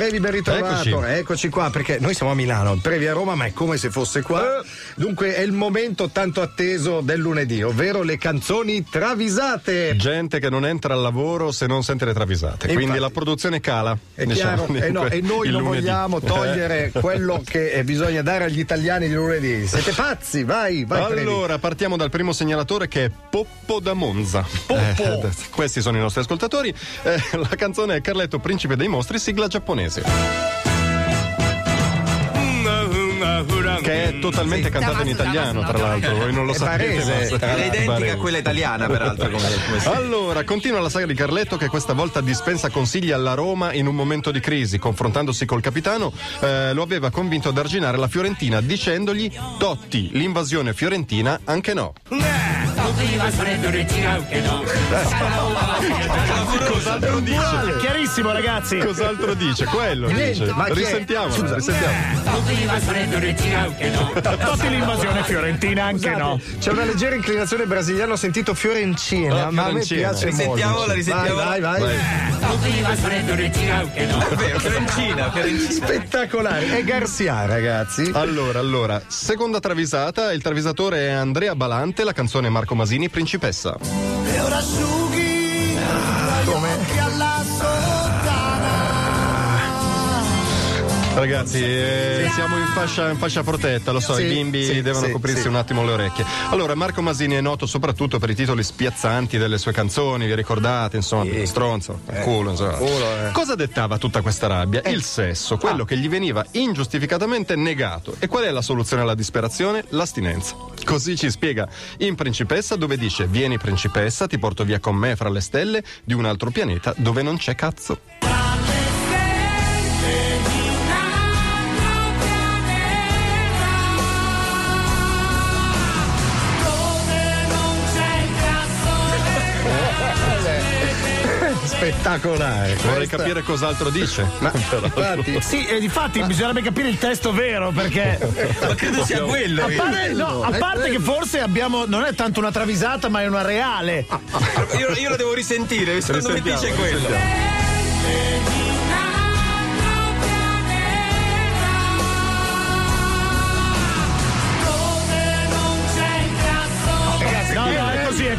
Previ ben ritrovato, Eccoci. eccoci. qua perché noi siamo a Milano, Previ a Roma ma è come se fosse qua. Dunque è il momento tanto atteso del lunedì, ovvero le canzoni travisate. Gente che non entra al lavoro se non sente le travisate. E Quindi infatti- la produzione cala. È diciamo, chiaro, e, no, il e noi non lunedì. vogliamo togliere Eh. quello che eh, bisogna dare agli italiani di lunedì. Siete pazzi, vai, vai. Allora, partiamo dal primo segnalatore che è Poppo da Monza. Poppo. Eh, questi sono i nostri ascoltatori. Eh, la canzone è Carletto Principe dei Mostri, sigla giapponese. see you. Che è totalmente cantata in italiano, tra l'altro. Voi non lo È sapete. barese, ma- È identica Barese. a quella italiana, peraltro. Come, come si- Allora, continua la saga di Carletto che questa volta dispensa consigli alla Roma in un momento di crisi. Confrontandosi col capitano, eh, lo aveva convinto ad arginare la Fiorentina dicendogli Totti, l'invasione fiorentina anche no. Cos'altro dice? Chiarissimo, ragazzi. Cos'altro dice? Quello dice. ma chi Risentiamo, Scusa. risentiamo. Totti l'invasione fiorentina, anche no. C'è una leggera inclinazione brasiliana, ho sentito Fiorencina, Ah, ma a me piace Risentiamola, molto. risentiamola. Vai, vai, vai. È vero, Fiorentina, Fiorentina. Spettacolare. È Garcia, ragazzi. Allora, allora, seconda travisata, il travisatore è Andrea Balante, la canzone Marco Masini, Principessa. E ora asciughi Ragazzi, eh, siamo in fascia, in fascia protetta, lo so, Sì, i bimbi sì, devono sì, coprirsi un attimo le orecchie. Allora, Marco Masini è noto soprattutto per i titoli spiazzanti delle sue canzoni, vi ricordate, insomma, stronzo, culo, insomma. culo, eh. Cosa dettava tutta questa rabbia? Il sesso, quello che gli veniva ingiustificatamente negato. E qual è la soluzione alla disperazione? L'astinenza. Così ci spiega in Principessa dove dice vieni principessa, ti porto via con me fra le stelle di un altro pianeta dove non c'è cazzo. Spettacolare. Vorrei Questa- capire cos'altro dice. Ma infatti, Sì, e difatti bisognerebbe capire il testo vero perché. Ma credo sia quello. A parte, no, a è parte che quello. forse abbiamo. Non è tanto una travisata, ma è una reale. Io, io lo devo risentire, secondo me Risentiamo, dice quello.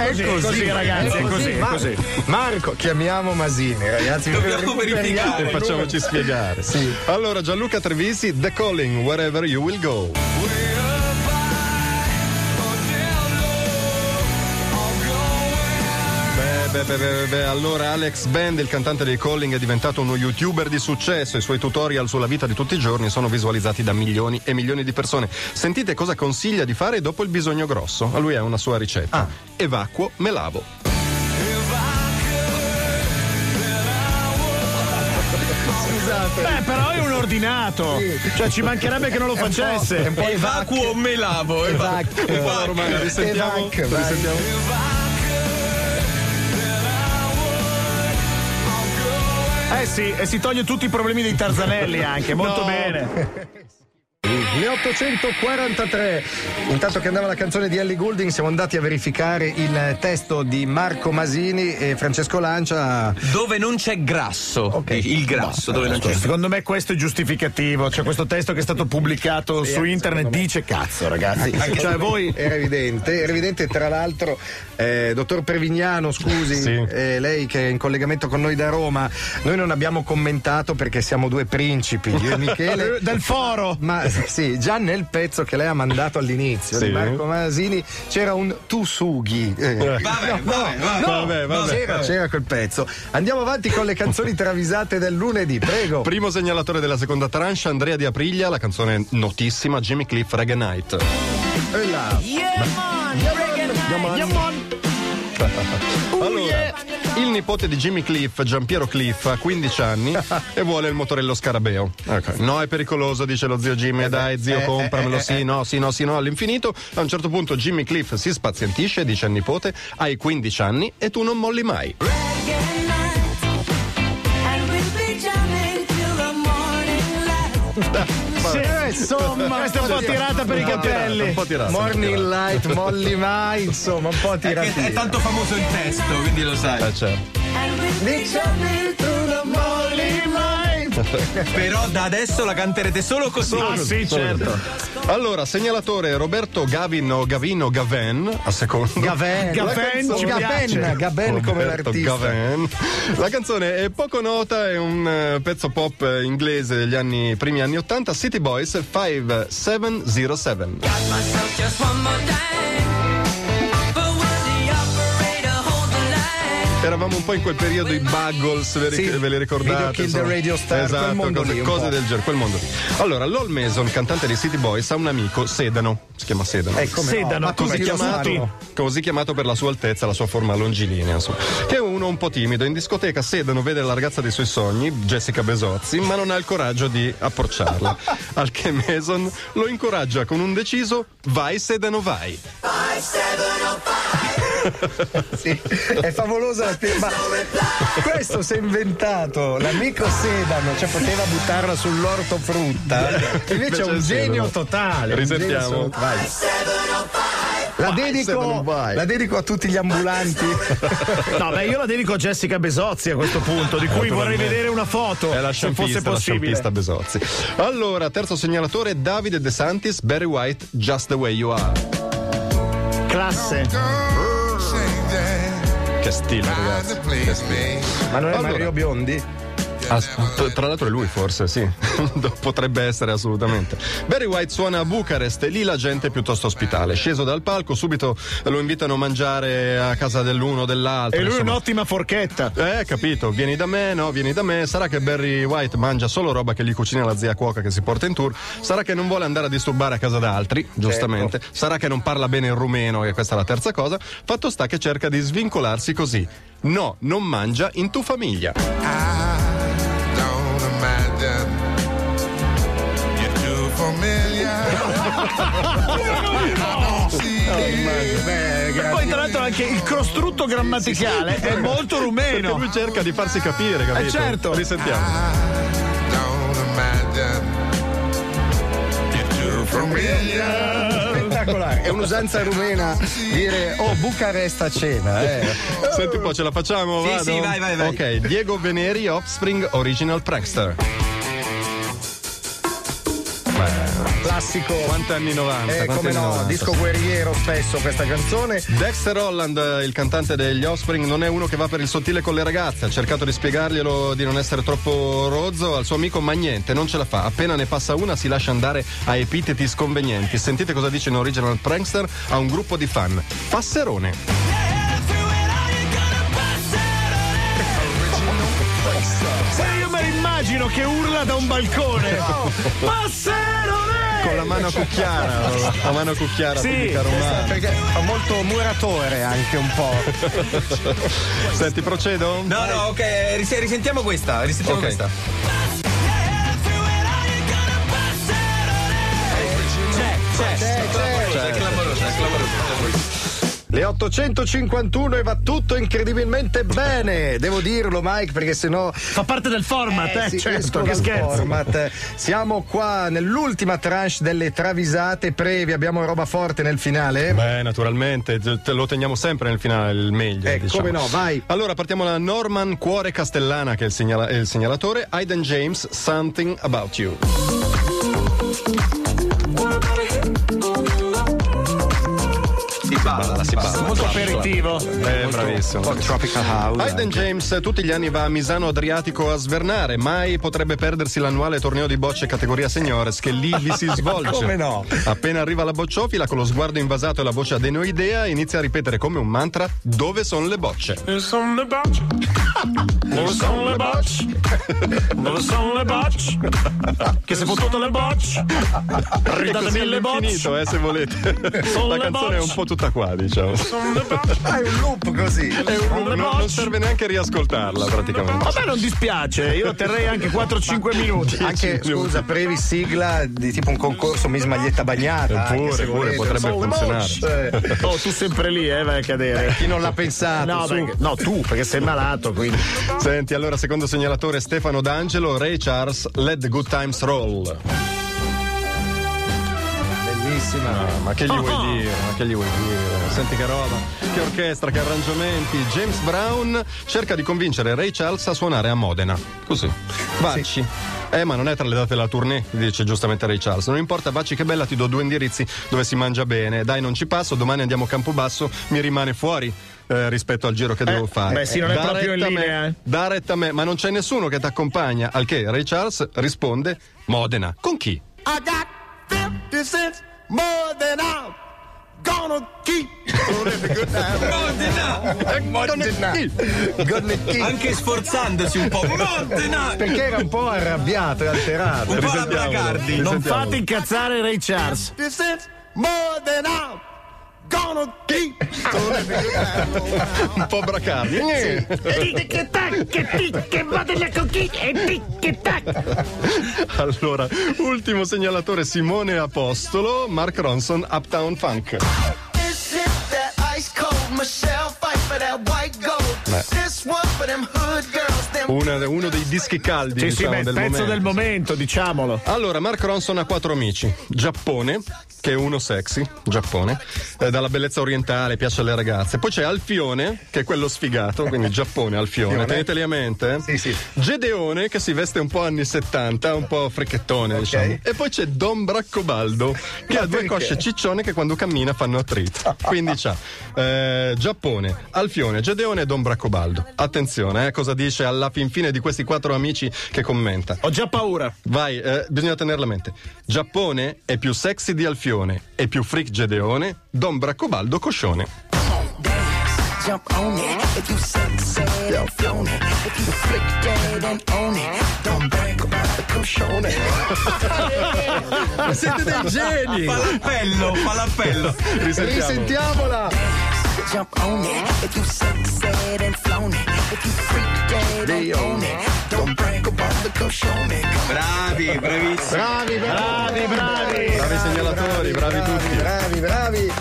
Così, è così, così, ragazzi, è così, è così. Marco, chiamiamo Masini, ragazzi. Dobbiamo verificare. E facciamoci spiegare. Allora, Gianluca Trevisi, The Calling, Wherever You Will Go. Beh, beh, beh, allora Alex Band, il cantante dei Calling, è diventato uno youtuber di successo. I suoi tutorial sulla vita di tutti i giorni sono visualizzati da milioni e milioni di persone. Sentite cosa consiglia di fare dopo il bisogno grosso. A lui ha una sua ricetta. Evacuo, me lavo. Beh, però è un ordinato. Cioè, ci mancherebbe che non lo facesse. Evacuo me lavo. Evac. Evac. Romano, risentiamo. Evac, vai. risentiamo. Eh sì, e si toglie tutti i problemi dei Tarzanelli anche, molto No. bene. 1843. Intanto che andava la canzone di Ellie Goulding, siamo andati a verificare il testo di Marco Masini e Francesco Lancia. Dove non c'è grasso. Ok. Il grasso, dove non c'è. Secondo me questo è giustificativo, cioè questo testo che è stato pubblicato su internet dice cazzo ragazzi, cioè voi Era evidente, era evidente tra l'altro, eh, dottor Prevignano, scusi, Sì. eh, lei che è in collegamento con noi da Roma, noi non abbiamo commentato perché siamo due principi, io e Michele. del foro. Ma sì, già nel pezzo che lei ha mandato all'inizio Sì. di Marco Masini c'era un tu sughi. Eh, Vabbè, vabbè, vabbè. Vabbè, vabbè. C'era, c'era quel pezzo. Andiamo avanti con le canzoni travisate del lunedì, prego. Primo segnalatore della seconda tranche, Andrea Di Apriglia, la canzone notissima Jimmy Cliff Reggae Night. E là. Allora, il nipote di Jimmy Cliff, Giampiero Cliff, ha 15 anni e vuole il motorello scarabeo. Ok. No, è pericoloso, dice lo zio Jimmy. Dai, zio, eh, compramelo. eh, Sì, no, sì, no, sì, no, all'infinito. A un certo punto Jimmy Cliff si spazientisce e dice al nipote: Hai 15 anni e tu non molli mai. Eh, insomma, Questa è un po' tirata per i capelli. Un po' tirata. Morning light, molli mai, insomma, un po' È, tirati. è tanto famoso il testo, quindi lo sai. Eh, certo. Diciami tu non molli mai. Però da adesso la canterete solo così. Ah, sì, certo. Allora, segnalatore Roberto Gavin o Gavino Gaven, a seconda. Gaven, Gaven. Gaven, Gaven come l'artista. Gaven. La canzone è poco nota, è un eh, pezzo pop eh, inglese degli anni, primi anni 80, City Boys 5707. myself just one more time. Eravamo un po' in quel periodo i Buggles, ve, Sì, ve li ricordate? Video Kill the? Radio Star, esatto, quel mondo cose, lì cose del genere, quel mondo lì. Allora, Lol Mason, cantante dei City Boys, ha un amico, Sedano, si chiama Sedano. Eh, come Sedano, no, ma così chiamato, così chiamato per la sua altezza, la sua forma longilinea, insomma. Che è uno un po' timido. In discoteca Sedano vede la ragazza dei suoi sogni, Jessica Besozzi, ma non ha il coraggio di approcciarla. Al che Mason lo incoraggia con un deciso vai Sedano vai. Sì, è favolosa la spie- ma questo si è inventato l'amico Sedano cioè poteva buttarla sull'ortofrutta invece è un genio Sedano. totale Risentiamo. genio. Vai. la dedico, vai. la dedico a tutti gli ambulanti No, beh, io la dedico a Jessica Besozzi a questo punto, di cui vorrei vedere una foto. È la se fosse la possibile. sciampista Besozzi. Allora, terzo segnalatore, Davide De Santis, Barry White, Just the Way You Are. Classe. Che stile, ragazzi. Che stile. ma non è Allora. Mario Biondi? Ah, t- tra l'altro è lui forse, sì. Potrebbe essere assolutamente. Barry White suona a Bucarest e lì la gente è piuttosto ospitale. Sceso dal palco, subito lo invitano a mangiare a casa dell'uno o dell'altro. E lui insomma. un'ottima forchetta. Eh, capito, vieni da me, no, vieni da me. Sarà che Barry White mangia solo roba che gli cucina la zia cuoca che si porta in tour. Sarà che non vuole andare a disturbare a casa da altri, giustamente. Sarà che non parla bene il rumeno, e questa è la terza cosa. Fatto sta che cerca di svincolarsi così. No, non mangia in tu famiglia. Don't imagine you're too familiar. I don't see you. Poi, tra l'altro, anche il costrutto grammaticale è molto Perché rumeno. lui cerca di farsi capire, capito? Eh, certo. Risentiamo. Don't imagine you're too familiar. Spettacolare è un'usanza rumena dire oh Bucarest a cena eh. Senti un po', ce la facciamo? Sì, Vado? sì, vai, vai, vai. Ok, Diego Veneri, Offspring, Original Prankster. Classico Quanti anni 90? eh, come no 90? disco guerriero spesso questa canzone Dexter Holland, il cantante degli Offspring, non è uno che va per il sottile con le ragazze. Ha cercato di spiegarglielo di non essere troppo rozzo al suo amico, ma niente, non ce la fa. Appena ne passa una, si lascia andare a epiteti sconvenienti. Sentite cosa dice in Original Prankster a un gruppo di fan. Passerone. Se io me lo immagino che urla da un balcone. Passerone! Con la mano a cucchiara, la mano cucchiara, Sì, romana. perché fa molto muratore anche un po' Senti, procedo? No, no, ok, ris- risentiamo questa. Risentiamo Ok. questa. 851 e va tutto incredibilmente bene devo dirlo Mike perché sennò Fa parte del format, eh? sì, certo, che scherzo. format. Siamo qua nell'ultima tranche delle travisate previ, abbiamo roba forte nel finale. Beh, naturalmente, te te lo teniamo sempre nel finale il meglio. Eh, diciamo. come no, vai. Allora partiamo da Norman Cuore Castellana, che è il, segnala- è il segnalatore, Aiden James, Something About You. Si balla, si balla. Molto aperitivo. Eh, bravissimo. Tropical House. Aiden James tutti gli anni va a Misano Adriatico a svernare, mai potrebbe perdersi l'annuale torneo di bocce categoria seniores che lì vi si svolge. Come no? Appena arriva la bocciofila con lo sguardo invasato e la voce adenoidea inizia a ripetere come un mantra dove sono le bocce. Dove sono le bocce? Dove sono le bocce? Dove sono le bocce? Che si fottuto le bocce? Ridatemi le bocce. Finito, eh, se volete. Sono La canzone è un po' tutta qua, diciamo. Sono le bocce. Hai un loop così. Sono le Non, non bocce. serve neanche riascoltarla praticamente. A me non dispiace, io terrei anche 4-5 minuti. Anche scusa, previ sigla di tipo un concorso Miss Maglietta Bagnata. Eh, pure, pure, potrebbe Sono funzionare. Oh, tu sempre lì, eh, vai a cadere. Chi non l'ha pensato? No, perché- no, tu, perché sei malato, quindi. Senti, allora, secondo segnalatore Stefano D'Angelo, Ray Charles, Let the Good Times Roll. bravissima. Ma che gli vuoi dire? Ma che gli vuoi dire? Senti che roba, che orchestra, che arrangiamenti. James Brown cerca di convincere Ray Charles a suonare a Modena. Così. Vacci. Eh, ma non è tra le date della tournée, dice giustamente Ray Charles. Non importa, Vacci che bella, ti do due indirizzi dove si mangia bene. Dai, non ci passo, domani andiamo a Campobasso, mi rimane fuori. Eh, rispetto al giro che devo fare. beh, sì, non è Da proprio in retta a me, linea, eh. Da retta a me, ma non c'è nessuno che ti accompagna. Al che Ray Charles risponde: Modena. Con chi? I got 50 cents more than I'm gonna keep. Good time. Gonna keep. Anche sforzandosi un po'. Modena! Perché era un po' arrabbiato e alterato. Un po' la. Non fate incazzare Ray Charles. 50 cents more than I'm gonna keep. So let me good time. Un po' bracardi. Allora, ultimo segnalatore Simone Apostolo, Mark Ronson, Uptown Funk. This hit that ice cold Michelle fight for that white gold. This one for them hood girls. Una- uno dei dischi caldi Sì, diciamo, sì, beh, del pezzo momento. del momento, diciamolo. Allora, Mark Ronson ha quattro amici. Giappone, che è uno sexy, Giappone, eh, dalla bellezza orientale, piace alle ragazze. Poi c'è Alfione, che è quello sfigato, quindi Giappone, Alfione, teneteli a mente. eh. Sì, sì. Gedeone, che si veste un po' anni 70, un po' fricchettone, diciamo. E poi c'è Don Braccobaldo, che ha due cosce ciccione che quando cammina fanno attrito. Quindi c'ha eh, Giappone, Alfione, Gedeone e Don Braccobaldo. Attenzione, eh, cosa dice alla fin fine di questi quattro amici che commenta. Ho già paura. Vai, eh, bisogna tenerla a mente. Giappone è più sexy di Alfione e più freak Gedeone, Don Braccobaldo Coscione. jump on it. If you sexy and flown it. If you flick dead and own it. Don't brag about show it. Siete dei geni! Fa l'appello, fa l'appello. Risentiamo. Risentiamola! Jump on it. If you sexy and flown it. If you freak dead and own it. Don't brag about it, come show me. Bravi, bravissimi. Bravi, bravi, Bravi, bravi. Bravi segnalatori, bravi tutti. bravi, bravi.